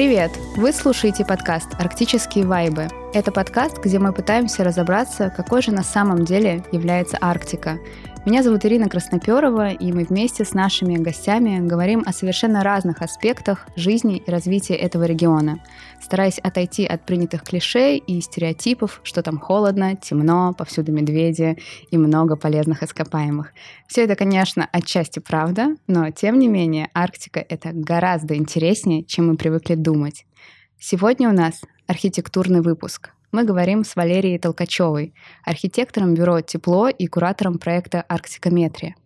Привет! Вы слушаете подкаст «Арктические вайбы». Это подкаст, где мы пытаемся разобраться, какой же на самом деле является Арктика – меня зовут Ирина Красноперова, и мы вместе с нашими гостями говорим о совершенно разных аспектах жизни и развития этого региона, стараясь отойти от принятых клише и стереотипов, что там холодно, темно, повсюду медведи и много полезных ископаемых. Все это, конечно, отчасти правда, но тем не менее Арктика — это гораздо интереснее, чем мы привыкли думать. Сегодня у нас архитектурный выпуск — мы говорим с Валерией Толкачевой, архитектором бюро «Тепло» и куратором проекта «Арктикометрия».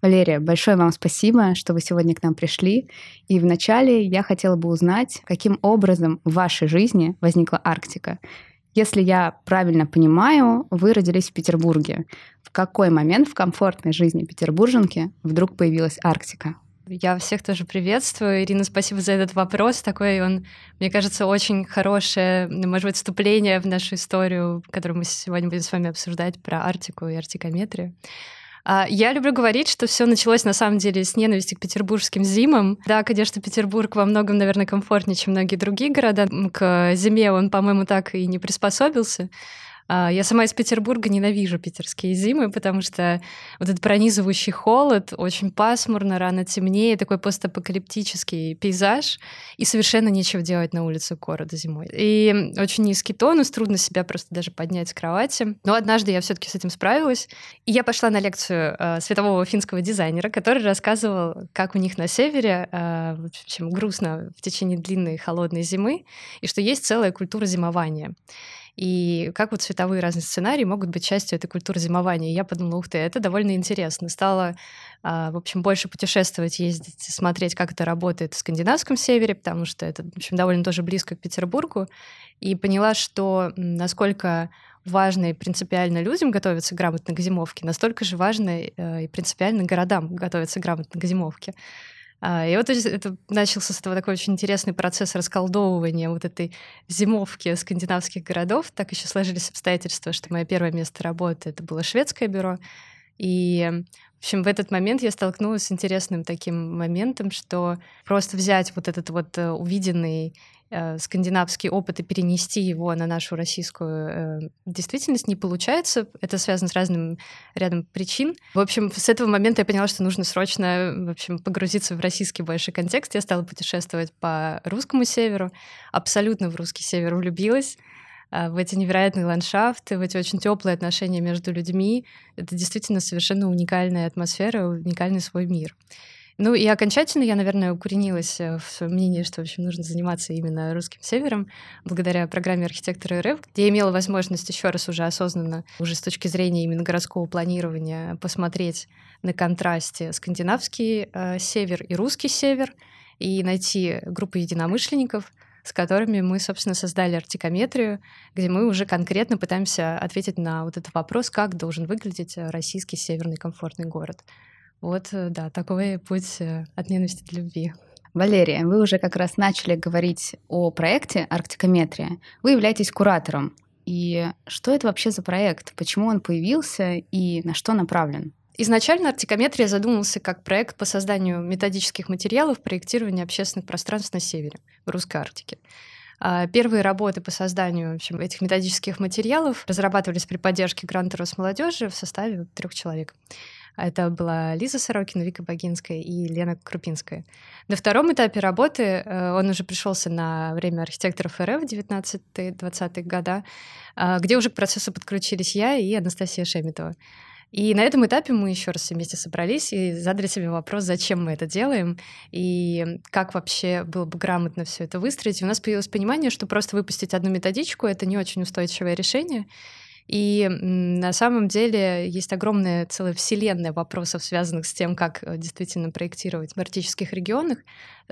Валерия, большое вам спасибо, что вы сегодня к нам пришли. И вначале я хотела бы узнать, каким образом в вашей жизни возникла Арктика. Если я правильно понимаю, вы родились в Петербурге. В какой момент в комфортной жизни петербурженки вдруг появилась Арктика? Я всех тоже приветствую. Ирина, спасибо за этот вопрос. Такой он, мне кажется, очень хорошее, может быть, вступление в нашу историю, которую мы сегодня будем с вами обсуждать про Арктику и артикометрию. А, я люблю говорить, что все началось на самом деле с ненависти к петербургским зимам. Да, конечно, Петербург во многом, наверное, комфортнее, чем многие другие города. К зиме он, по-моему, так и не приспособился. А, я сама из Петербурга ненавижу питерские зимы, потому что вот этот пронизывающий холод, очень пасмурно, рано темнее, такой постапокалиптический пейзаж, и совершенно нечего делать на улице города зимой. И очень низкий тонус, трудно себя просто даже поднять с кровати. Но однажды я все-таки с этим справилась, и я пошла на лекцию э, светового финского дизайнера, который рассказывал, как у них на севере, э, в общем, грустно в течение длинной холодной зимы, и что есть целая культура зимования и как вот цветовые разные сценарии могут быть частью этой культуры зимования. И я подумала, ух ты, это довольно интересно. Стала, а, в общем, больше путешествовать, ездить, смотреть, как это работает в скандинавском севере, потому что это, в общем, довольно тоже близко к Петербургу, и поняла, что насколько важно и принципиально людям готовиться грамотно к зимовке, настолько же важно э, и принципиально городам готовиться грамотно к зимовке. А, и вот это начался с этого такой очень интересный процесс расколдовывания вот этой зимовки скандинавских городов. Так еще сложились обстоятельства, что мое первое место работы это было шведское бюро. И, в общем, в этот момент я столкнулась с интересным таким моментом, что просто взять вот этот вот э, увиденный скандинавский опыт и перенести его на нашу российскую э, действительность не получается. Это связано с разным рядом причин. В общем, с этого момента я поняла, что нужно срочно в общем, погрузиться в российский больше контекст. Я стала путешествовать по русскому северу, абсолютно в русский север влюбилась э, в эти невероятные ландшафты, в эти очень теплые отношения между людьми. Это действительно совершенно уникальная атмосфера, уникальный свой мир. Ну и окончательно я, наверное, укоренилась э, в своем мнении, что, в общем, нужно заниматься именно русским севером, благодаря программе архитектора РФ, где я имела возможность еще раз уже осознанно, уже с точки зрения именно городского планирования, посмотреть на контрасте скандинавский э, север и русский север, и найти группу единомышленников, с которыми мы, собственно, создали артикометрию, где мы уже конкретно пытаемся ответить на вот этот вопрос, как должен выглядеть российский северный комфортный город. Вот, э, да, такой путь э, от ненависти до любви. Валерия, вы уже как раз начали говорить о проекте «Арктикометрия». Вы являетесь куратором. И что это вообще за проект? Почему он появился и на что направлен? Изначально «Арктикометрия» задумывался как проект по созданию методических материалов проектирования общественных пространств на севере, в Русской Арктике. А, первые работы по созданию в общем, этих методических материалов разрабатывались при поддержке гранта Росмолодежи в составе трех человек. Это была Лиза Сорокина, Вика Богинская и Лена Крупинская. На втором этапе работы э, он уже пришелся на время архитекторов РФ 19-20-х года, а, где уже к процессу подключились я и Анастасия Шеметова. И на этом этапе мы еще раз вместе собрались и задали себе вопрос, зачем мы это делаем и как вообще было бы грамотно все это выстроить. И у нас появилось понимание, что просто выпустить одну методичку — это не очень устойчивое решение, и на самом деле есть огромная целая вселенная вопросов, связанных с тем, как э, действительно проектировать в арктических регионах,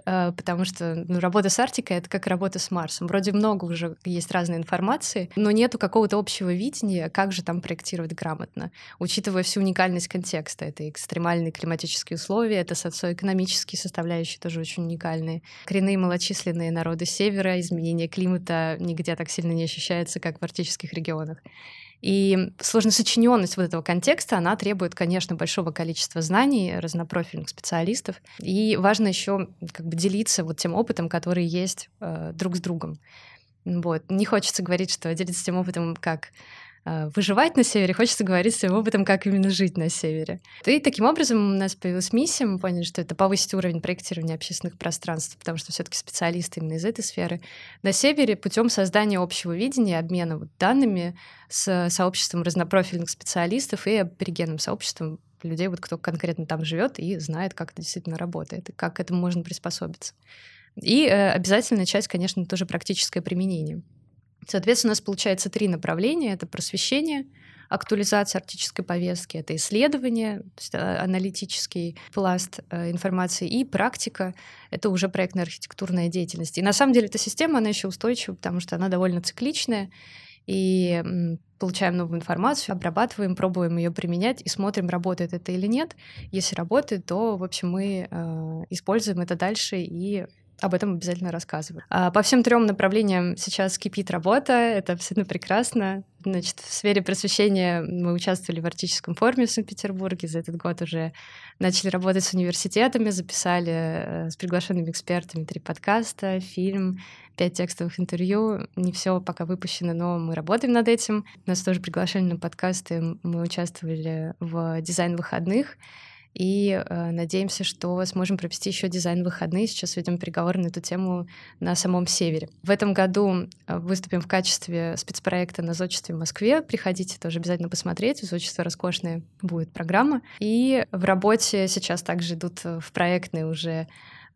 э, потому что ну, работа с Арктикой — это как работа с Марсом. Вроде много уже есть разной информации, но нету какого-то общего видения, как же там проектировать грамотно, учитывая всю уникальность контекста. Это экстремальные климатические условия, это социоэкономические составляющие тоже очень уникальные. Коренные малочисленные народы Севера, изменение климата нигде так сильно не ощущается, как в арктических регионах. И сложносочиненность вот этого контекста, она требует, конечно, большого количества знаний разнопрофильных специалистов. И важно еще как бы делиться вот тем опытом, который есть э, друг с другом. Вот. Не хочется говорить, что делиться тем опытом, как выживать на севере, хочется говорить своим опытом, как именно жить на севере. И таким образом у нас появилась миссия, мы поняли, что это повысить уровень проектирования общественных пространств, потому что все-таки специалисты именно из этой сферы. На севере путем создания общего видения, обмена вот данными с сообществом разнопрофильных специалистов и аборигенным сообществом людей, вот кто конкретно там живет и знает, как это действительно работает и как к этому можно приспособиться. И э, обязательная часть, конечно, тоже практическое применение. Соответственно, у нас получается три направления. Это просвещение, актуализация арктической повестки, это исследование, то есть а, аналитический пласт э, информации и практика, это уже проектно-архитектурная деятельность. И на самом деле эта система, она еще устойчива, потому что она довольно цикличная, и получаем новую информацию, обрабатываем, пробуем ее применять и смотрим, работает это или нет. Если работает, то, в общем, мы э, используем это дальше и об этом обязательно рассказываю. А по всем трем направлениям сейчас кипит работа, это абсолютно прекрасно. Значит, в сфере просвещения мы участвовали в Арктическом форуме в Санкт-Петербурге. За этот год уже начали работать с университетами, записали э, с приглашенными экспертами три подкаста, фильм, пять текстовых интервью. Не все пока выпущено, но мы работаем над этим. Нас тоже приглашали на подкасты. Мы участвовали в дизайн выходных и э, надеемся, что сможем провести еще дизайн выходные. Сейчас ведем переговоры на эту тему на самом севере. В этом году э, выступим в качестве спецпроекта на зодчестве в Москве. Приходите тоже обязательно посмотреть. Зодчество роскошная будет программа. И в работе сейчас также идут э, в проектные уже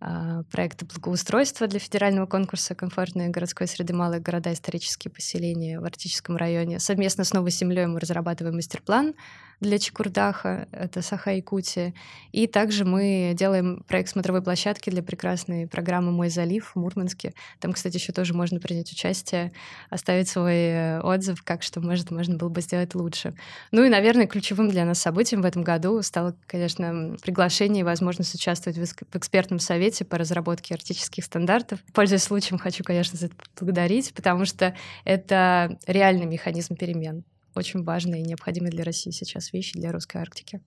а, проекты благоустройства для федерального конкурса «Комфортной городской среды малые города. Исторические поселения» в Арктическом районе. Совместно с Новой Землей мы разрабатываем мастер-план для Чекурдаха, это Саха-Якутия. И также мы делаем проект смотровой площадки для прекрасной программы «Мой залив» в Мурманске. Там, кстати, еще тоже можно принять участие, оставить свой э, отзыв, как что может, можно было бы сделать лучше. Ну и, наверное, ключевым для нас событием в этом году стало, конечно, приглашение и возможность участвовать в экспертном совете по разработке арктических стандартов. Пользуясь случаем, хочу, конечно, за это поблагодарить, потому что это реальный механизм перемен очень важные и необходимые для России сейчас вещи для русской Арктики.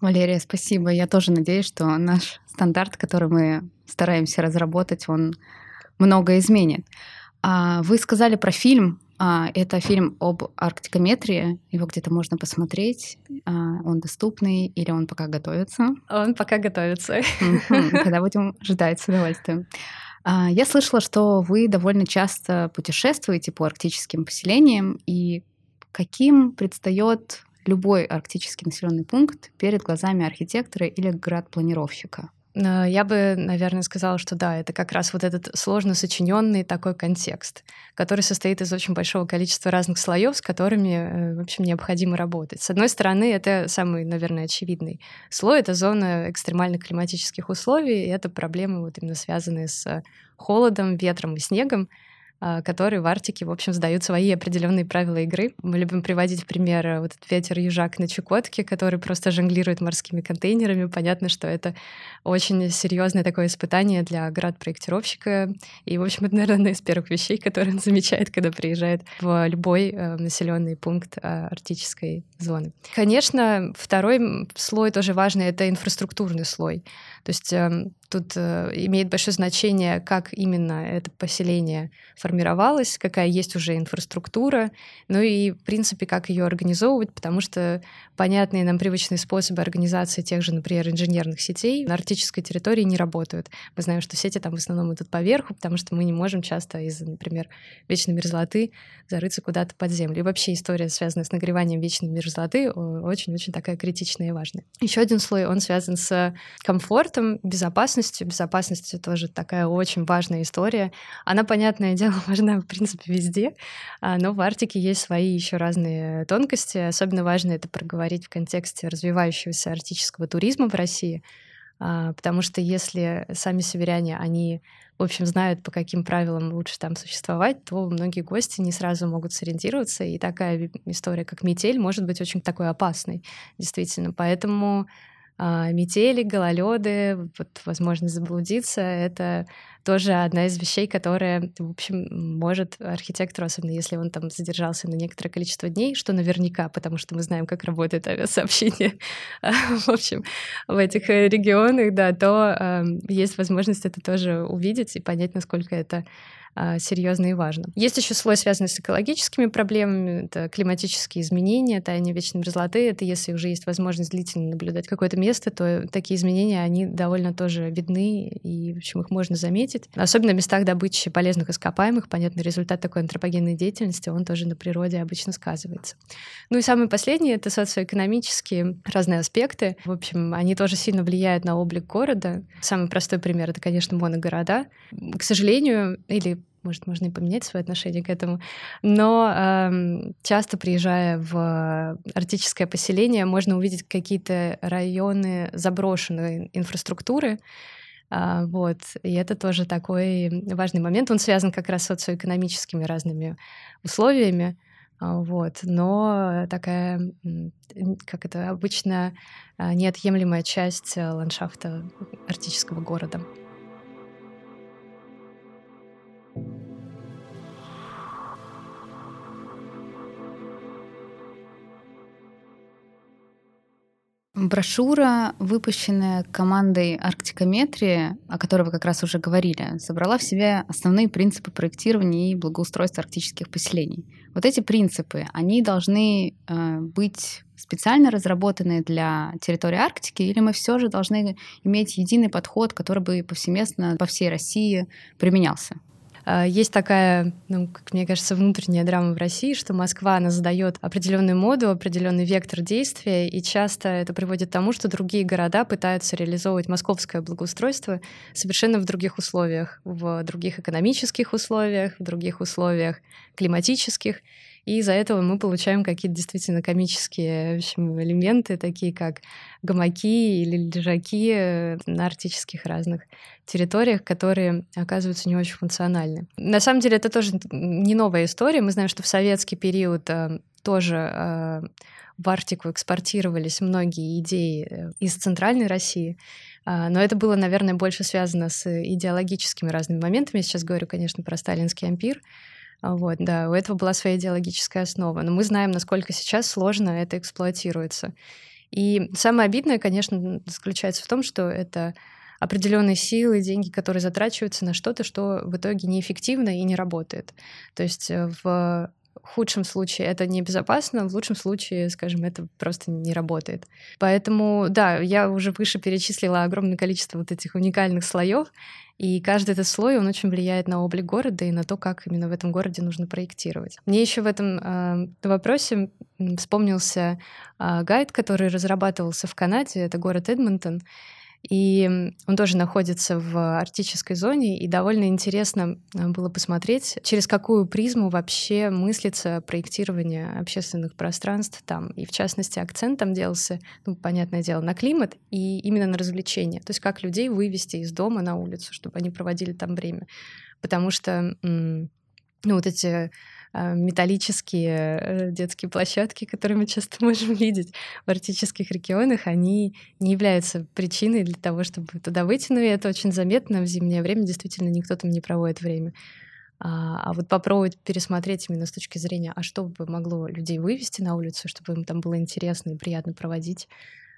Валерия, спасибо. Я тоже надеюсь, что наш стандарт, который мы стараемся разработать, он много изменит. А вы сказали про фильм. А, это фильм об арктикометрии. Его где-то можно посмотреть. А, он доступный или он пока готовится? Он пока готовится. Когда будем ждать с удовольствием. Я слышала, что вы довольно часто путешествуете по арктическим поселениям, и каким предстает любой арктический населенный пункт перед глазами архитектора или град-планировщика? Э, я бы, наверное, сказала, что да, это как раз вот этот сложно сочиненный такой контекст, который состоит из очень большого количества разных слоев, с которыми, э, в общем, необходимо работать. С одной стороны, это самый, наверное, очевидный слой, это зона экстремальных климатических условий, и это проблемы вот именно связанные с холодом, ветром и снегом, а, которые в Арктике, в общем, сдают свои определенные правила игры. Мы любим приводить в пример э, вот этот ветер-южак на Чукотке, который просто жонглирует морскими контейнерами. Понятно, что это очень серьезное такое испытание для град-проектировщика. И, в общем, это, наверное, одна из первых вещей, которые он замечает, когда приезжает в любой э, населенный пункт э, арктической зоны. Конечно, второй слой тоже важный — это инфраструктурный слой. То есть эм, тут э, имеет большое значение, как именно это поселение формировалось, какая есть уже инфраструктура, ну и, в принципе, как ее организовывать, потому что понятные нам привычные способы организации тех же, например, инженерных сетей на арктической территории не работают. Мы знаем, что сети там в основном идут поверху, потому что мы не можем часто из-за, например, вечной мерзлоты зарыться куда-то под землю. И вообще история, связанная с нагреванием вечной мерзлоты, очень-очень такая критичная и важная. Еще один слой, он связан с комфортом, безопасностью. Безопасность — тоже такая очень важная история. Она, понятное дело, важна, в принципе, везде, а, но в Арктике есть свои еще разные тонкости. Особенно важно это проговорить в контексте развивающегося арктического туризма в России, а, потому что если сами северяне, они в общем, знают, по каким правилам лучше там существовать, то многие гости не сразу могут сориентироваться, и такая история, как метель, может быть очень такой опасной, действительно. Поэтому а, метели, гололеды, вот возможность заблудиться — это тоже одна из вещей, которая, в общем, может архитектору, особенно если он там задержался на некоторое количество дней, что наверняка, потому что мы знаем, как работает авиасообщение, в общем, в этих э, регионах, да, то э, есть возможность это тоже увидеть и понять, насколько это а, серьезно и важно. Есть еще слой, связанный с экологическими проблемами, это климатические изменения, таяние вечной мерзлоты. Это если уже есть возможность длительно наблюдать какое-то место, то такие изменения, они довольно тоже видны, и, в общем, их можно заметить. Особенно в местах добычи полезных ископаемых, понятно, результат такой антропогенной деятельности, он тоже на природе обычно сказывается. Ну и самый последний — это социоэкономические разные аспекты. В общем, они тоже сильно влияют на облик города. Самый простой пример — это, конечно, моногорода. К сожалению, или может, можно и поменять свое отношение к этому. Но э, часто приезжая в арктическое поселение, можно увидеть какие-то районы заброшенной инфраструктуры, а, вот. И это тоже такой важный момент. Он связан как раз с социоэкономическими разными условиями. А, вот. Но такая, как это обычно, а, неотъемлемая часть ландшафта арктического города. Брошюра, выпущенная командой Арктикометрии, о которой вы как раз уже говорили, собрала в себе основные принципы проектирования и благоустройства арктических поселений. Вот эти принципы, они должны э, быть специально разработаны для территории Арктики, или мы все же должны иметь единый подход, который бы повсеместно по всей России применялся? А, есть такая, ну, как мне кажется, внутренняя драма в России, что Москва, она задает определенную моду, определенный вектор действия, и часто это приводит к тому, что другие города пытаются реализовывать московское благоустройство совершенно в других условиях, в других экономических условиях, в других условиях климатических. И из-за этого мы получаем какие-то действительно комические в общем, элементы, такие как гамаки или лежаки э, на арктических разных территориях, которые оказываются не очень функциональны. На самом деле это тоже не новая история. Мы знаем, что в советский период э, тоже э, в Арктику экспортировались многие идеи из центральной России. Но это было, наверное, больше связано с идеологическими разными моментами. Я сейчас говорю, конечно, про сталинский ампир. А, вот, да, у этого была своя идеологическая основа. Но мы знаем, насколько сейчас сложно это эксплуатируется. И самое обидное, конечно, заключается в том, что это определенные силы, деньги, которые затрачиваются на что-то, что в итоге неэффективно и не работает. То есть э, в худшем случае это небезопасно, в лучшем случае, скажем, это просто не работает. Поэтому, да, я уже выше перечислила огромное количество вот этих уникальных слоев, и каждый этот слой, он очень влияет на облик города и на то, как именно в этом городе нужно проектировать. Мне еще в этом э, вопросе вспомнился э, гайд, который разрабатывался в Канаде, это город Эдмонтон, и он тоже находится в арктической зоне, и довольно интересно э, было посмотреть, через какую призму вообще мыслится проектирование общественных пространств там. И в частности, акцент там делался, ну, понятное дело, на климат и именно на развлечения. То есть как людей вывести из дома на улицу, чтобы они проводили там время. Потому что ну, вот эти металлические э, детские площадки, которые мы часто можем видеть в арктических регионах, они не являются причиной для того, чтобы туда выйти, но это очень заметно в зимнее время, действительно никто там не проводит время. А, а вот попробовать пересмотреть именно с точки зрения, а что бы могло людей вывести на улицу, чтобы им там было интересно и приятно проводить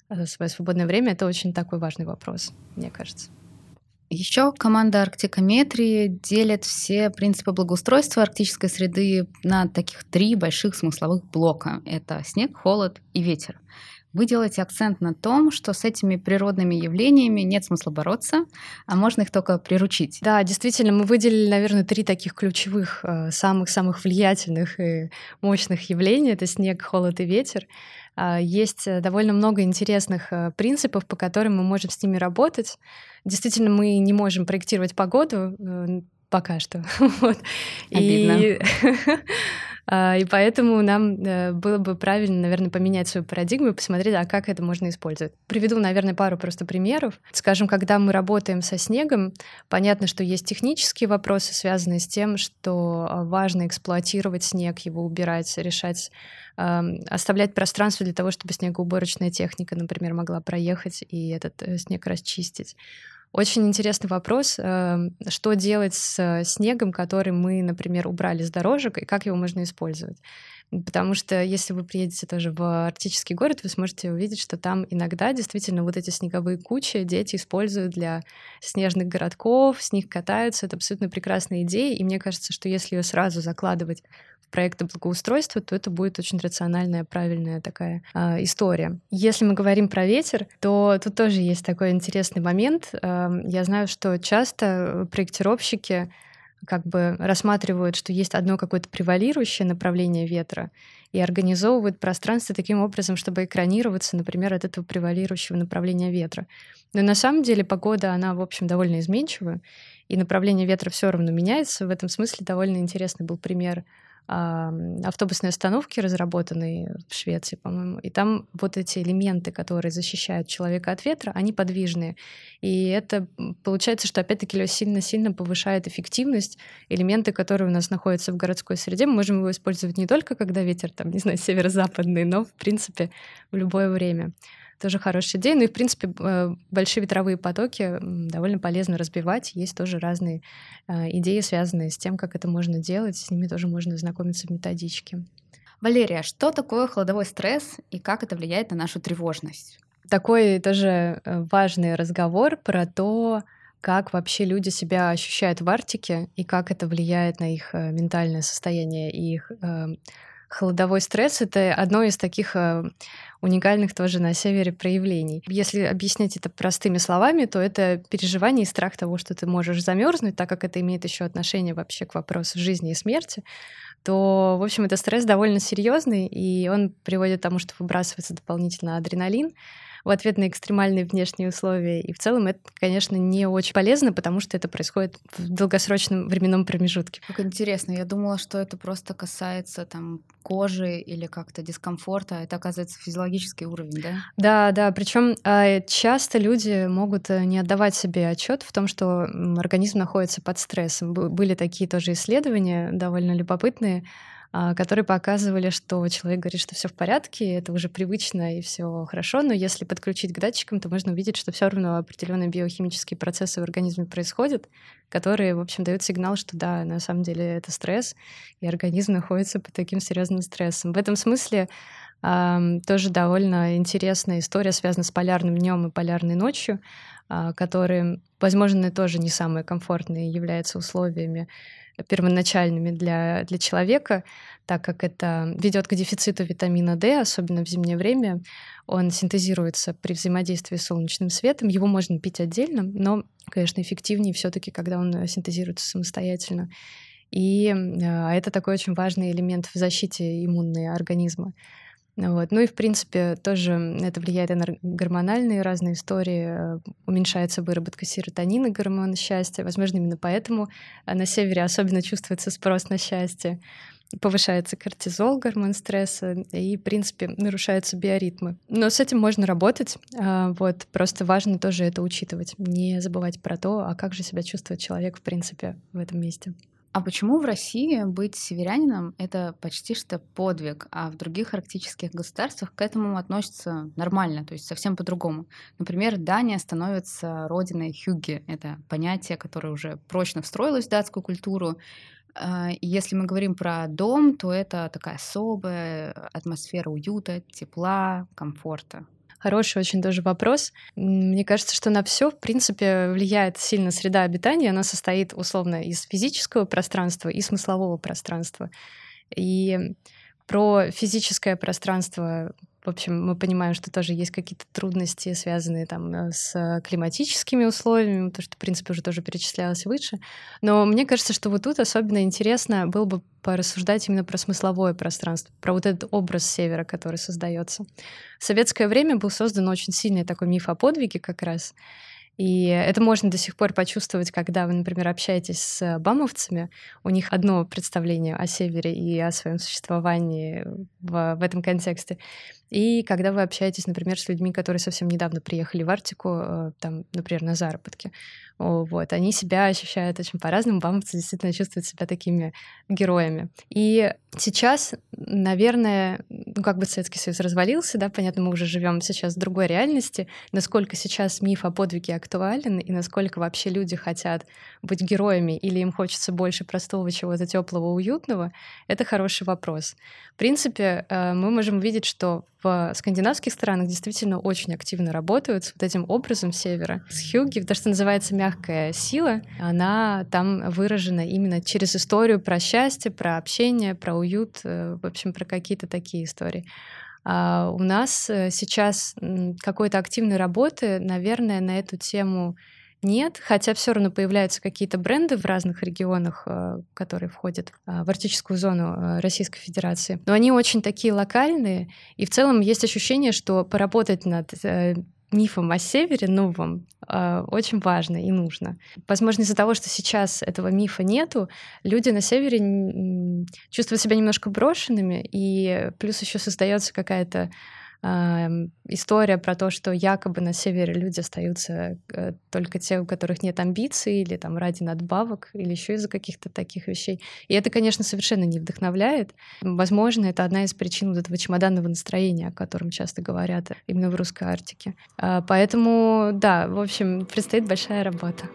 э, свое свободное время, это очень такой важный вопрос, мне кажется. Еще команда Арктикометрии делит все принципы благоустройства арктической среды на таких три больших смысловых блока. Это снег, холод и ветер. Вы делаете акцент на том, что с этими природными явлениями нет смысла бороться, а можно их только приручить. Да, действительно, мы выделили, наверное, три таких ключевых, э, самых-самых влиятельных и мощных явления. Это снег, холод и ветер. А, есть э, довольно много интересных э, принципов, по которым мы можем с ними работать. Действительно, мы не можем проектировать погоду э, пока что. вот. Обидно. И и поэтому нам э, было бы правильно, наверное, поменять свою парадигму и посмотреть, а как это можно использовать. Приведу, наверное, пару просто примеров. Скажем, когда мы работаем со снегом, понятно, что есть технические вопросы, связанные с тем, что а, важно эксплуатировать снег, его убирать, решать оставлять пространство для того, чтобы снегоуборочная техника, например, могла проехать и этот э, снег расчистить. Очень интересный вопрос, эм, что делать с снегом, который мы, например, убрали с дорожек, и как его можно использовать. Потому что если вы приедете тоже в арктический город, вы сможете увидеть, что там иногда действительно вот эти снеговые кучи дети используют для снежных городков, с них катаются. Это абсолютно прекрасная идея. И мне кажется, что если ее сразу закладывать в проекты благоустройства, то это будет очень рациональная, правильная такая э, история. Если мы говорим про ветер, то тут тоже есть такой интересный момент. Э, я знаю, что часто проектировщики как бы рассматривают, что есть одно какое-то превалирующее направление ветра и организовывают пространство таким образом, чтобы экранироваться, например, от этого превалирующего направления ветра. Но на самом деле погода, она, в общем, довольно изменчивая, и направление ветра все равно меняется. В этом смысле довольно интересный был пример автобусной остановки, разработанной в Швеции, по-моему, и там вот эти элементы, которые защищают человека от ветра, они подвижные. И это получается, что опять-таки сильно-сильно повышает эффективность. Элементы, которые у нас находятся в городской среде, мы можем его использовать не только когда ветер, там, не знаю, северо-западный, но, в принципе, в любое время тоже хорошая идея. Ну и, в принципе, э, большие ветровые потоки довольно полезно разбивать. Есть тоже разные э, идеи, связанные с тем, как это можно делать. С ними тоже можно знакомиться в методичке. Валерия, что такое холодовой стресс и как это влияет на нашу тревожность? Такой тоже э, важный разговор про то, как вообще люди себя ощущают в Арктике и как это влияет на их ментальное состояние и их холодовой стресс — это одно из таких э, уникальных тоже на севере проявлений. Если объяснять это простыми словами, то это переживание и страх того, что ты можешь замерзнуть, так как это имеет еще отношение вообще к вопросу жизни и смерти, то, в общем, это стресс довольно серьезный, и он приводит к тому, что выбрасывается дополнительно адреналин, в ответ на экстремальные внешние условия. И в целом это, конечно, не очень полезно, потому что это происходит в долгосрочном временном промежутке. Как интересно. Я думала, что это просто касается там кожи или как-то дискомфорта. Это, оказывается, физиологический уровень, да? Да, да. Причем а, часто люди могут э, не отдавать себе отчет в том, что организм находится под стрессом. Были такие тоже исследования довольно любопытные а, которые показывали, что человек говорит, что все в порядке, это уже привычно и все хорошо, но если подключить к датчикам, то можно увидеть, что все равно определенные биохимические процессы в организме происходят, которые, в общем, дают сигнал, что да, на самом деле это стресс, и организм находится под таким серьезным стрессом. В этом смысле тоже довольно интересная история, связана с полярным днем и полярной ночью, э, которые, возможно, тоже не самые комфортные являются условиями первоначальными для, для человека, так как это ведет к дефициту витамина D, особенно в зимнее время. Он синтезируется при взаимодействии с солнечным светом. Его можно пить отдельно, но, конечно, эффективнее все-таки, когда он синтезируется самостоятельно. И а, это такой очень важный элемент в защите иммунной организма. Вот. Ну и, в принципе, тоже это влияет на гормональные разные истории. Уменьшается выработка серотонина, гормона счастья. Возможно, именно поэтому на севере особенно чувствуется спрос на счастье. Повышается кортизол, гормон стресса, и, в принципе, нарушаются биоритмы. Но с этим можно работать. А, вот. Просто важно тоже это учитывать. Не забывать про то, а как же себя чувствует человек, в принципе, в этом месте. А почему в России быть северянином — это почти что подвиг, а в других арктических государствах к этому относятся нормально, то есть совсем по-другому? Например, Дания становится родиной хюгге. Это понятие, которое уже прочно встроилось в датскую культуру. А, если мы говорим про дом, то это такая особая атмосфера уюта, тепла, комфорта. Хороший очень тоже вопрос. Мне кажется, что на все, в принципе, влияет сильно среда обитания. Она состоит условно из физического пространства и смыслового пространства. И про физическое пространство в общем, мы понимаем, что тоже есть какие-то трудности, связанные там э, с климатическими условиями, то, что, в принципе, уже тоже перечислялось выше. Но мне кажется, что вот тут особенно интересно было бы порассуждать именно про смысловое пространство, про вот этот образ севера, который создается. В советское время был создан очень сильный такой миф о подвиге как раз. И это можно до сих пор почувствовать, когда вы, например, общаетесь с бамовцами. У них одно представление о севере и о своем существовании в, в этом контексте. И когда вы общаетесь, например, с людьми, которые совсем недавно приехали в Арктику, э, там, например, на заработки, вот, они себя ощущают очень по-разному, бамбовцы действительно чувствуют себя такими героями. И сейчас, наверное, ну, как бы Советский Союз развалился, да, понятно, мы уже живем сейчас в другой реальности, насколько сейчас миф о подвиге актуален и насколько вообще люди хотят быть героями или им хочется больше простого чего-то теплого, уютного, это хороший вопрос. В принципе, э, мы можем увидеть, что в скандинавских странах действительно очень активно работают с вот этим образом севера, с хюги, то, что называется мягкая сила, она там выражена именно через историю про счастье, про общение, про уют, э, в общем, про какие-то такие истории. А у нас э, сейчас какой-то активной работы, наверное, на эту тему нет, хотя все равно появляются какие-то бренды в разных регионах, э, которые входят а, в арктическую зону э, Российской Федерации. Но они очень такие локальные, и в целом есть ощущение, что поработать над э, мифом о севере новом очень важно и нужно. Возможно, из-за того, что сейчас этого мифа нету, люди на севере чувствуют себя немножко брошенными, и плюс еще создается какая-то история про то, что якобы на севере люди остаются э, только те, у которых нет амбиций или там ради надбавок или еще из-за каких-то таких вещей. И это, конечно, совершенно не вдохновляет. Возможно, это одна из причин вот этого чемоданного настроения, о котором часто говорят именно в русской Арктике. А, поэтому, да, в общем, предстоит большая работа.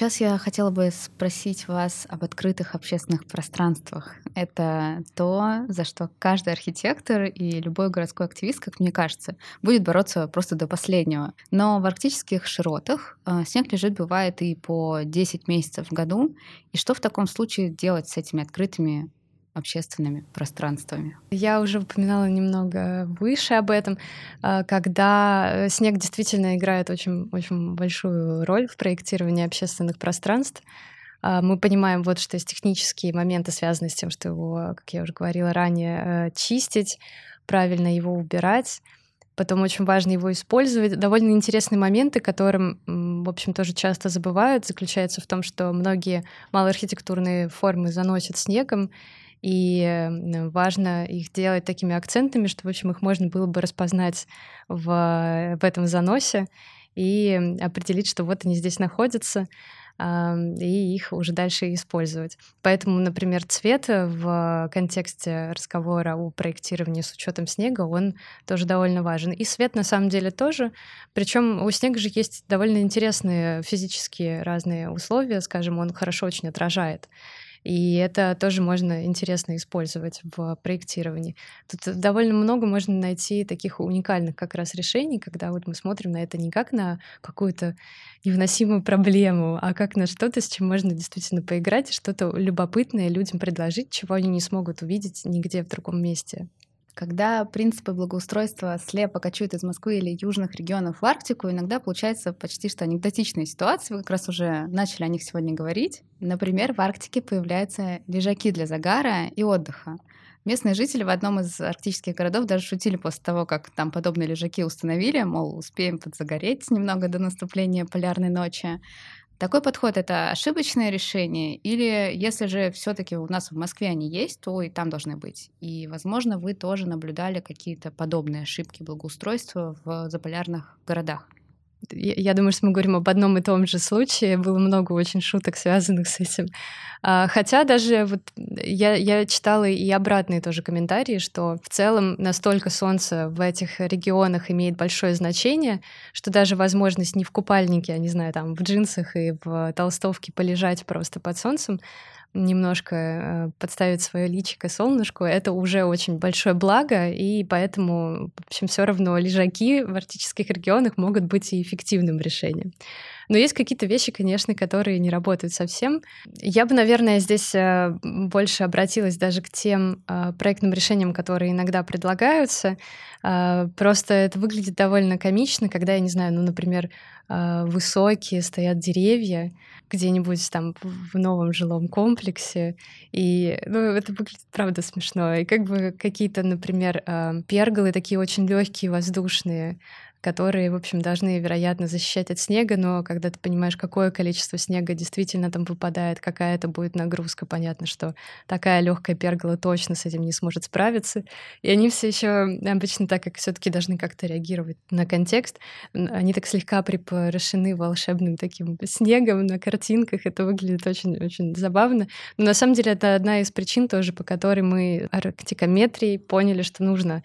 Сейчас я хотела бы спросить вас об открытых общественных пространствах. Это то, за что каждый архитектор и любой городской активист, как мне кажется, будет бороться просто до последнего. Но в арктических широтах э, снег лежит, бывает, и по 10 месяцев в году. И что в таком случае делать с этими открытыми общественными пространствами. Я уже упоминала немного выше об этом, а, когда э, снег действительно играет очень, очень большую роль в проектировании общественных пространств. А, мы понимаем вот, что есть технические моменты, связанные с тем, что его, как я уже говорила ранее, э, чистить, правильно его убирать. Потом очень важно его использовать. Довольно интересные моменты, которым, в общем, тоже часто забывают, заключается в том, что многие малоархитектурные формы заносят снегом, и важно их делать такими акцентами, что, в общем, их можно было бы распознать в, в этом заносе и определить, что вот они здесь находятся, и их уже дальше использовать. Поэтому, например, цвет в контексте разговора о проектировании с учетом снега, он тоже довольно важен. И свет на самом деле тоже. Причем у снега же есть довольно интересные физические разные условия, скажем, он хорошо очень отражает. И это тоже можно интересно использовать в проектировании. Тут довольно много можно найти таких уникальных как раз решений, когда вот мы смотрим на это не как на какую-то невыносимую проблему, а как на что-то, с чем можно действительно поиграть что-то любопытное людям предложить, чего они не смогут увидеть нигде в другом месте. Когда принципы благоустройства слепо кочуют из Москвы или южных регионов в Арктику, иногда получается почти что анекдотичные ситуации. Вы как раз уже начали о них сегодня говорить. Например, в Арктике появляются лежаки для загара и отдыха. Местные жители в одном из арктических городов даже шутили после того, как там подобные лежаки установили, мол, успеем подзагореть немного до наступления полярной ночи. Такой подход это ошибочное решение, или если же все-таки у нас в Москве они есть, то и там должны быть. И, возможно, вы тоже наблюдали какие-то подобные ошибки благоустройства в заполярных городах я думаю, что мы говорим об одном и том же случае. Было много очень шуток, связанных с этим. А, хотя даже вот я, я читала и обратные тоже комментарии, что в целом настолько солнце в этих регионах имеет большое значение, что даже возможность не в купальнике, а не знаю, там в джинсах и в толстовке полежать просто под солнцем, немножко э, подставить свое личико солнышку, это уже очень большое благо, и поэтому, в общем, все равно лежаки в арктических регионах могут быть и эффективным решением. Но есть какие-то вещи, конечно, которые не работают совсем. Я бы, наверное, здесь э, больше обратилась даже к тем э, проектным решениям, которые иногда предлагаются. Просто это выглядит довольно комично, когда, я не знаю, ну, например, высокие стоят деревья, где-нибудь там в новом жилом комплексе. И ну, это выглядит, правда, смешно. И как бы какие-то, например, перголы такие очень легкие, воздушные, которые, в общем, должны, вероятно, защищать от снега, но когда ты понимаешь, какое количество снега действительно там выпадает, какая это будет нагрузка, понятно, что такая легкая пергола точно с этим не сможет справиться. И они все еще обычно так как все-таки должны как-то реагировать на контекст, они так слегка припорошены волшебным таким снегом на картинках. Это выглядит очень-очень забавно. Но на самом деле это одна из причин тоже, по которой мы арктикометрией поняли, что нужно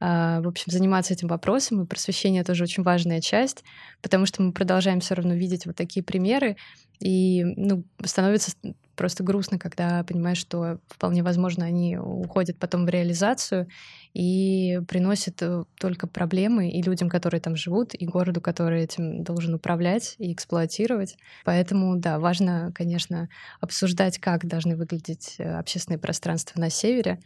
в общем, заниматься этим вопросом, и просвещение тоже очень важная часть, потому что мы продолжаем все равно видеть вот такие примеры, и ну, становится просто грустно, когда понимаешь, что вполне возможно они уходят потом в реализацию и приносят э, только проблемы и людям, которые там живут, и городу, который этим должен управлять и эксплуатировать. Поэтому, да, важно, конечно, обсуждать, как должны выглядеть э, общественные пространства на севере,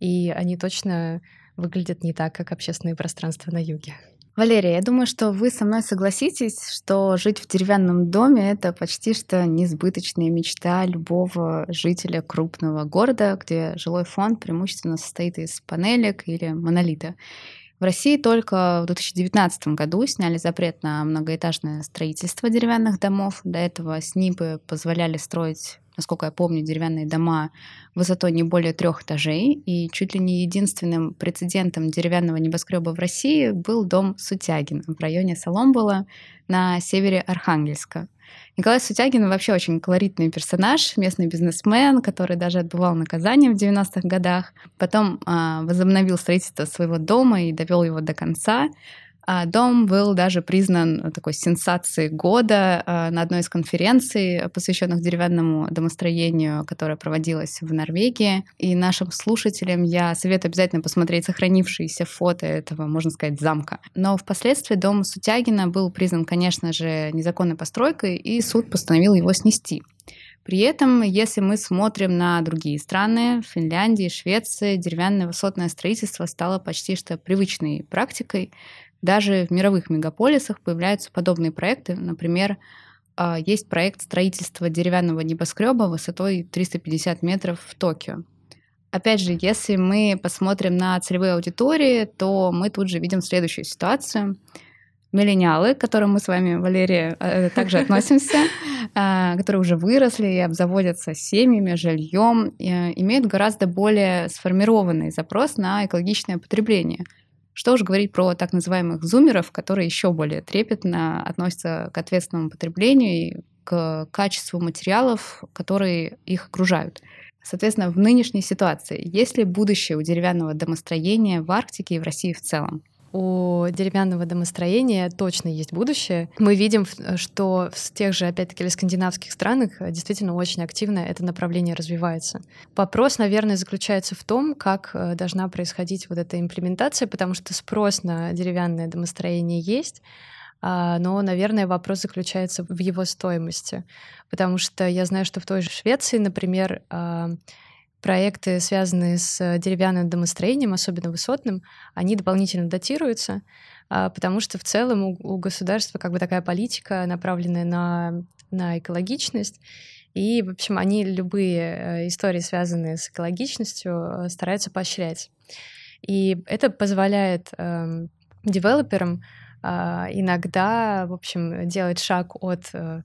и они точно выглядят не так, как общественные пространства на юге. Валерия, я думаю, что вы со мной согласитесь, что жить в деревянном доме — это почти что несбыточная мечта любого жителя крупного города, где жилой фонд преимущественно состоит из панелек или монолита. В России только в 2019 году сняли запрет на многоэтажное строительство деревянных домов. До этого СНИПы позволяли строить насколько я помню, деревянные дома высотой не более трех этажей. И чуть ли не единственным прецедентом деревянного небоскреба в России был дом Сутягин в районе Соломбола на севере Архангельска. Николай Сутягин вообще очень колоритный персонаж, местный бизнесмен, который даже отбывал наказание в 90-х годах. Потом э, возобновил строительство своего дома и довел его до конца. А дом был даже признан такой сенсацией года а, на одной из конференций, посвященных деревянному домостроению, которая проводилась в Норвегии. И нашим слушателям я советую обязательно посмотреть сохранившиеся фото этого, можно сказать, замка. Но впоследствии дом Сутягина был признан, конечно же, незаконной постройкой, и суд постановил его снести. При этом, если мы смотрим на другие страны, Финляндии, Швеции, деревянное высотное строительство стало почти что привычной практикой. Даже в мировых мегаполисах появляются подобные проекты. Например, а, есть проект строительства деревянного небоскреба высотой 350 метров в Токио. Опять же, если мы посмотрим на целевые аудитории, то мы тут же видим следующую ситуацию. Миллениалы, к которым мы с вами, Валерия, э, также относимся, а, которые уже выросли и обзаводятся семьями, жильем, э, имеют гораздо более сформированный запрос на экологичное потребление – что уж говорить про так называемых зумеров, которые еще более трепетно относятся к ответственному потреблению и к качеству материалов, которые их окружают. Соответственно, в нынешней ситуации есть ли будущее у деревянного домостроения в Арктике и в России в целом? У деревянного домостроения точно есть будущее. Мы видим, что в тех же, опять-таки, или скандинавских странах э, действительно очень активно это направление развивается. Вопрос, наверное, заключается в том, как э, должна происходить вот эта имплементация, потому что спрос на деревянное домостроение есть, а, но, наверное, вопрос заключается в его стоимости, потому что я знаю, что в той же Швеции, например, а, проекты, связанные с деревянным домостроением, особенно высотным, они дополнительно датируются, а, потому что в целом у, у государства как бы такая политика, направленная на, на экологичность, и, в общем, они любые э, истории, связанные с экологичностью, э, стараются поощрять. И это позволяет э, девелоперам э, иногда, в общем, делать шаг от э,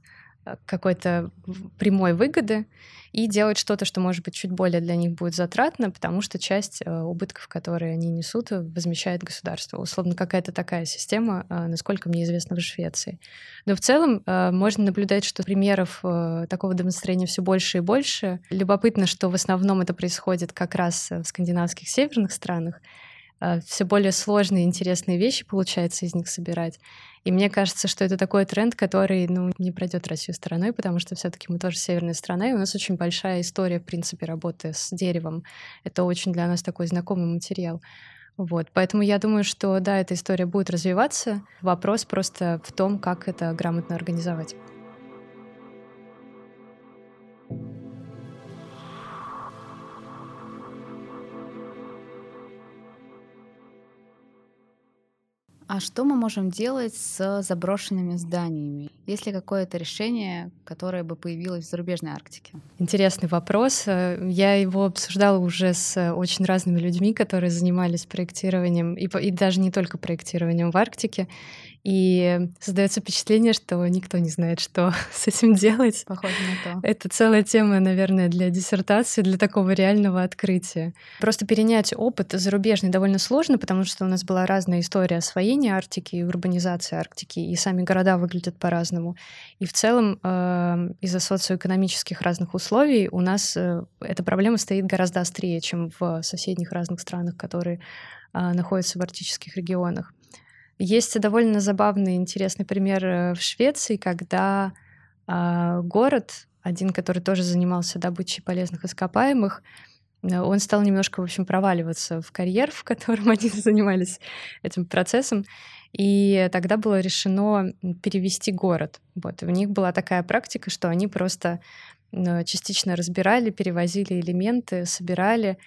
какой-то прямой выгоды и делать что-то, что, может быть, чуть более для них будет затратно, потому что часть э, убытков, которые они несут, возмещает государство. Условно, какая-то такая система, э, насколько мне известно, в Швеции. Но в целом э, можно наблюдать, что примеров такого демонстрирования все больше и больше. Любопытно, что в основном это происходит как раз в скандинавских северных странах, все более сложные, интересные вещи получается из них собирать. И мне кажется, что это такой тренд, который ну, не пройдет Россию стороной, потому что все-таки мы тоже северная страна, и у нас очень большая история, в принципе, работы с деревом. Это очень для нас такой знакомый материал. Вот, поэтому я думаю, что да, эта история будет развиваться. Вопрос просто в том, как это грамотно организовать. А что мы можем делать с заброшенными зданиями? Есть ли какое-то решение, которое бы появилось в зарубежной Арктике? Интересный вопрос. Э, я его обсуждала уже с очень разными людьми, которые занимались проектированием, и, и даже не только проектированием в Арктике. И создается впечатление, что никто не знает, что с этим делать. Похоже на то. Это целая тема, наверное, для диссертации, для такого реального открытия. Просто перенять опыт зарубежный довольно сложно, потому что у нас была разная история освоения Арктики и урбанизации Арктики, и сами города выглядят по-разному. И в целом э, из-за социоэкономических разных условий у нас э, эта проблема стоит гораздо острее, чем в соседних разных странах, которые э, находятся в арктических регионах. Есть довольно забавный, интересный пример э, в Швеции, когда э, город, один, который тоже занимался добычей полезных ископаемых, э, он стал немножко, в общем, проваливаться в карьер, в котором они занимались этим процессом. И тогда было решено перевести город. Вот. И у них была такая практика, что они просто э, частично разбирали, перевозили элементы, собирали.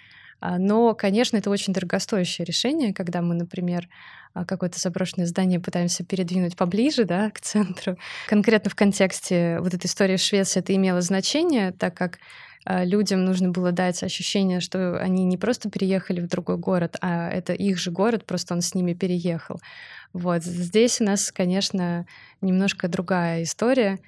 А, но, конечно, это очень дорогостоящее решение, когда мы, например, а, какое-то заброшенное здание пытаемся передвинуть поближе да, к центру. Конкретно в контексте вот этой истории в Швеции это имело значение, так как а, людям нужно было дать ощущение, что они не просто переехали в другой город, а это их же город, просто он с ними переехал. Вот здесь у нас, конечно, немножко другая история.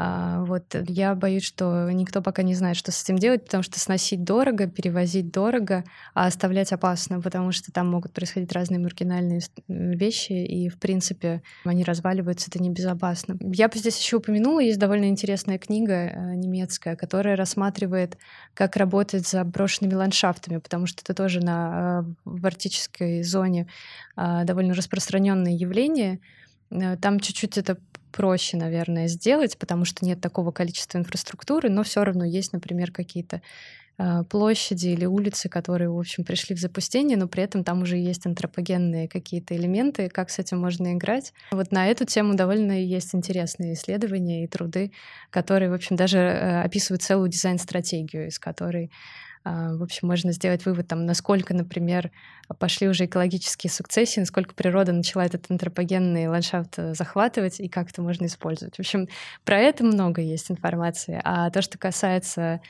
А, вот я боюсь, что никто пока не знает, что с этим делать, потому что сносить дорого, перевозить дорого, а оставлять опасно, потому что там могут происходить разные маргинальные вещи, и, в принципе, они разваливаются, это небезопасно. Я бы здесь еще упомянула, есть довольно интересная книга э, немецкая, которая рассматривает, как работать с заброшенными ландшафтами, потому что это тоже на, э, в арктической зоне а, довольно распространенное явление. Э, там чуть-чуть это проще, наверное, сделать, потому что нет такого количества инфраструктуры, но все равно есть, например, какие-то э, площади или улицы, которые, в общем, пришли в запустение, но при этом там уже есть антропогенные какие-то элементы, как с этим можно играть. Вот на эту тему довольно есть интересные исследования и труды, которые, в общем, даже э, описывают целую дизайн-стратегию, из которой а, в общем, можно сделать вывод, там, насколько, например, пошли уже экологические сукцессии, насколько природа начала этот антропогенный ландшафт э, захватывать и как это можно использовать. В общем, про это много есть информации. А то, что касается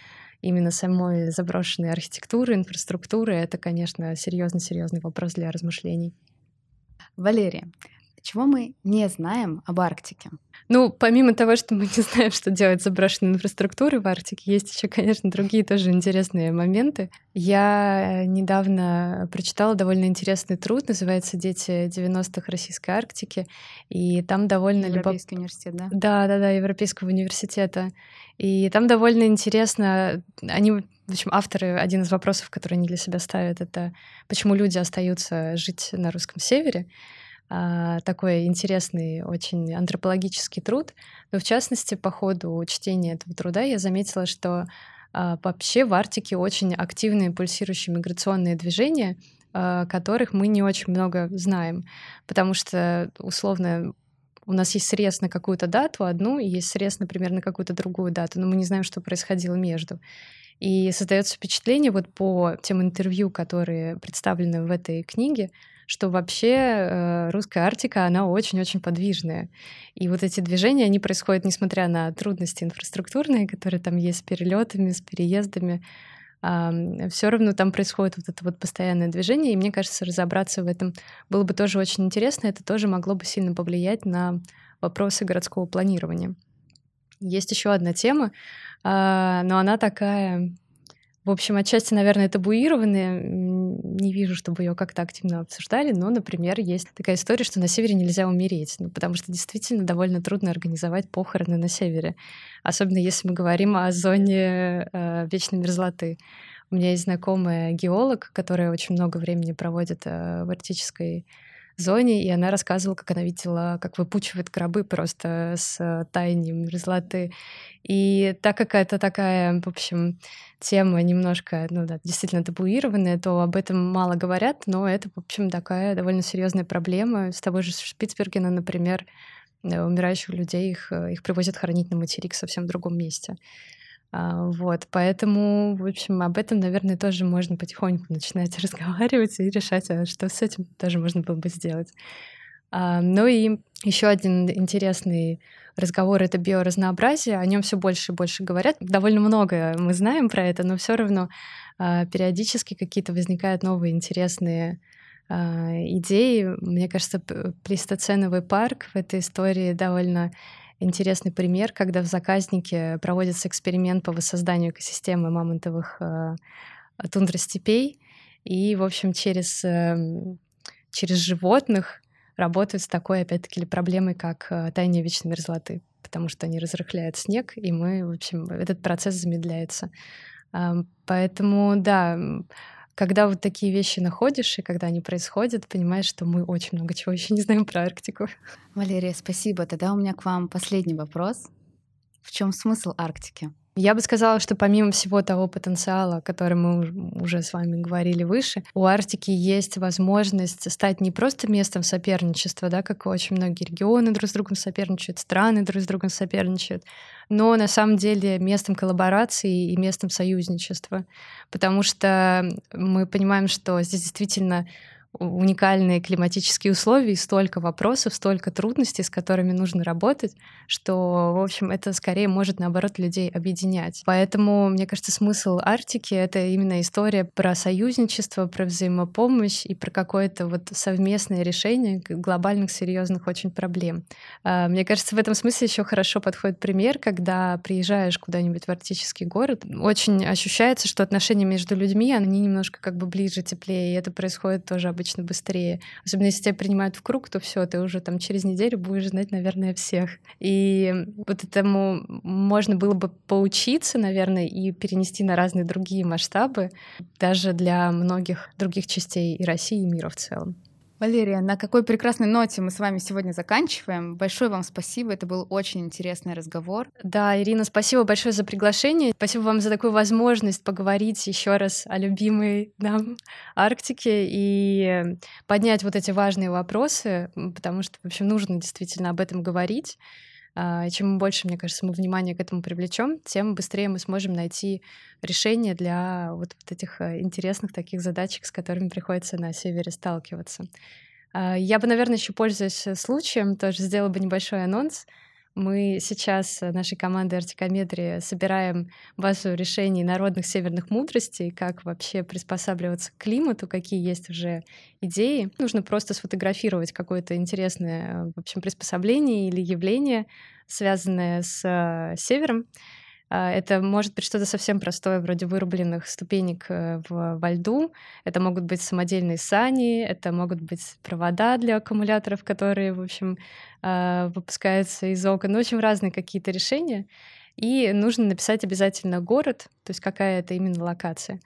именно самой заброшенной архитектуры, инфраструктуры, это, конечно, серьезный-серьезный вопрос для размышлений. Валерия, чего мы не знаем об Арктике? Ну, помимо того, что мы не знаем, что делать с заброшенной инфраструктурой в Арктике, есть еще, конечно, другие тоже интересные моменты. Я недавно прочитала довольно интересный труд, называется «Дети 90-х Российской Арктики», и там довольно... Европейский любоп... университет, да? Да, да, да, Европейского университета. И там довольно интересно, они в общем, авторы, один из вопросов, который они для себя ставят, это почему люди остаются жить на русском севере. А, такой интересный, очень антропологический труд. Но в частности, по ходу чтения этого труда я заметила, что а, вообще в Арктике очень активные пульсирующие миграционные движения, а, которых мы не очень много знаем, потому что условно у нас есть срез на какую-то дату одну, и есть срез, например, на какую-то другую дату, но мы не знаем, что происходило между. И создается впечатление вот по тем интервью, которые представлены в этой книге, что вообще э, русская Арктика, она очень-очень подвижная. И вот эти движения, они происходят несмотря на трудности инфраструктурные, которые там есть с перелетами, с переездами, э, все равно там происходит вот это вот постоянное движение, и мне кажется, разобраться в этом было бы тоже очень интересно, это тоже могло бы сильно повлиять на вопросы городского планирования. Есть еще одна тема, э, но она такая в общем, отчасти, наверное, табуированные. Не вижу, чтобы ее как-то активно обсуждали, но, например, есть такая история, что на севере нельзя умереть, ну, потому что действительно довольно трудно организовать похороны на севере, особенно если мы говорим о зоне э, вечной мерзлоты. У меня есть знакомая геолог, которая очень много времени проводит э, в арктической зоне, и она рассказывала, как она видела, как выпучивает гробы просто с таянием мерзлоты. И так как это такая, в общем, тема немножко, ну да, действительно табуированная, то об этом мало говорят, но это, в общем, такая довольно серьезная проблема. С того же Шпицбергена, например, умирающих людей их, их привозят хоронить на материк в совсем другом месте. А, вот, поэтому, в общем, об этом, наверное, тоже можно потихоньку начинать разговаривать и решать, а что с этим тоже можно было бы сделать. А, ну и еще один интересный разговор — это биоразнообразие. О нем все больше и больше говорят. Довольно много мы знаем про это, но все равно периодически какие-то возникают новые интересные идеи. Мне кажется, плейстоценовый парк в этой истории довольно интересный пример, когда в заказнике проводится эксперимент по воссозданию экосистемы мамонтовых э, тундростепей. И, в общем, через, э, через животных работают с такой, опять-таки, проблемой, как э, таяние вечной мерзлоты, потому что они разрыхляют снег, и мы, в общем, этот процесс замедляется. Поэтому, да, когда вот такие вещи находишь, и когда они происходят, понимаешь, что мы очень много чего еще не знаем про Арктику. Валерия, спасибо. Тогда у меня к вам последний вопрос. В чем смысл Арктики? Я бы сказала, что помимо всего того потенциала, о котором мы уже с вами говорили выше, у Арктики есть возможность стать не просто местом соперничества, да, как очень многие регионы друг с другом соперничают, страны друг с другом соперничают, но на самом деле местом коллаборации и местом союзничества, потому что мы понимаем, что здесь действительно уникальные климатические условия и столько вопросов, столько трудностей, с которыми нужно работать, что, в общем, это скорее может, наоборот, людей объединять. Поэтому, мне кажется, смысл Арктики — это именно история про союзничество, про взаимопомощь и про какое-то вот совместное решение глобальных, серьезных очень проблем. А, мне кажется, в этом смысле еще хорошо подходит пример, когда приезжаешь куда-нибудь в арктический город, очень ощущается, что отношения между людьми, они немножко как бы ближе, теплее, и это происходит тоже обычно быстрее. Особенно если тебя принимают в круг, то все, ты уже там через неделю будешь знать, наверное, всех. И вот этому можно было бы поучиться, наверное, и перенести на разные другие масштабы, даже для многих других частей и России, и мира в целом. Валерия, на какой прекрасной ноте мы с вами сегодня заканчиваем. Большое вам спасибо, это был очень интересный разговор. Да, Ирина, спасибо большое за приглашение. Спасибо вам за такую возможность поговорить еще раз о любимой нам Арктике и поднять вот эти важные вопросы, потому что, в общем, нужно действительно об этом говорить. А, чем больше, мне кажется, мы внимание к этому привлечем, тем быстрее мы сможем найти решение для вот, вот этих э, интересных таких задачек, с которыми приходится на севере сталкиваться. А, я бы, наверное, еще пользуясь случаем, тоже сделала бы небольшой анонс. Мы сейчас э, нашей командой Артикометрии собираем базу решений народных северных мудростей, как вообще приспосабливаться к климату, какие есть уже идеи. Нужно просто сфотографировать какое-то интересное, в общем, приспособление или явление, связанное с э, севером, это может быть что-то совсем простое, вроде вырубленных ступенек э, в, во льду. Это могут быть самодельные сани, это могут быть провода для аккумуляторов, которые, в общем, а, выпускаются из окон. Ну, общем, разные какие-то решения. И нужно написать обязательно город, то есть какая это именно локация.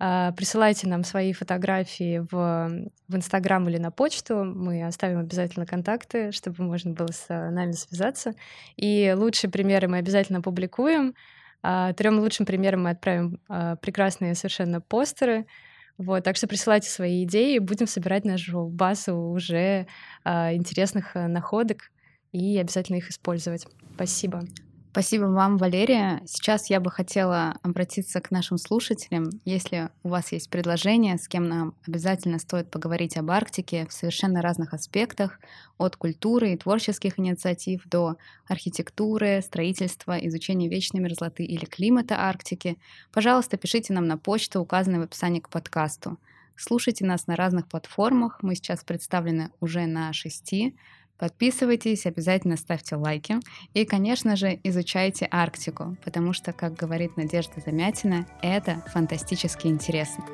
А, присылайте нам свои фотографии в, в Инстаграм или на почту. Мы оставим обязательно контакты, чтобы можно было с нами связаться. И лучшие примеры мы обязательно публикуем. А, Трем лучшим примерам мы отправим а, прекрасные совершенно постеры. Вот, так что присылайте свои идеи, будем собирать нашу базу уже интересных э, находок и обязательно их использовать. Спасибо. Спасибо вам, Валерия. Сейчас я бы хотела обратиться к нашим слушателям. Если у вас есть предложение, с кем нам обязательно стоит поговорить об Арктике в совершенно разных аспектах, от культуры и творческих инициатив до архитектуры, строительства, изучения вечной мерзлоты или климата Арктики, пожалуйста, пишите нам на почту, указанную в описании к подкасту. Слушайте нас на разных платформах. Мы сейчас представлены уже на шести. Подписывайтесь, обязательно ставьте лайки. И, конечно же, изучайте Арктику, потому что, как говорит Надежда Замятина, это фантастически интересно.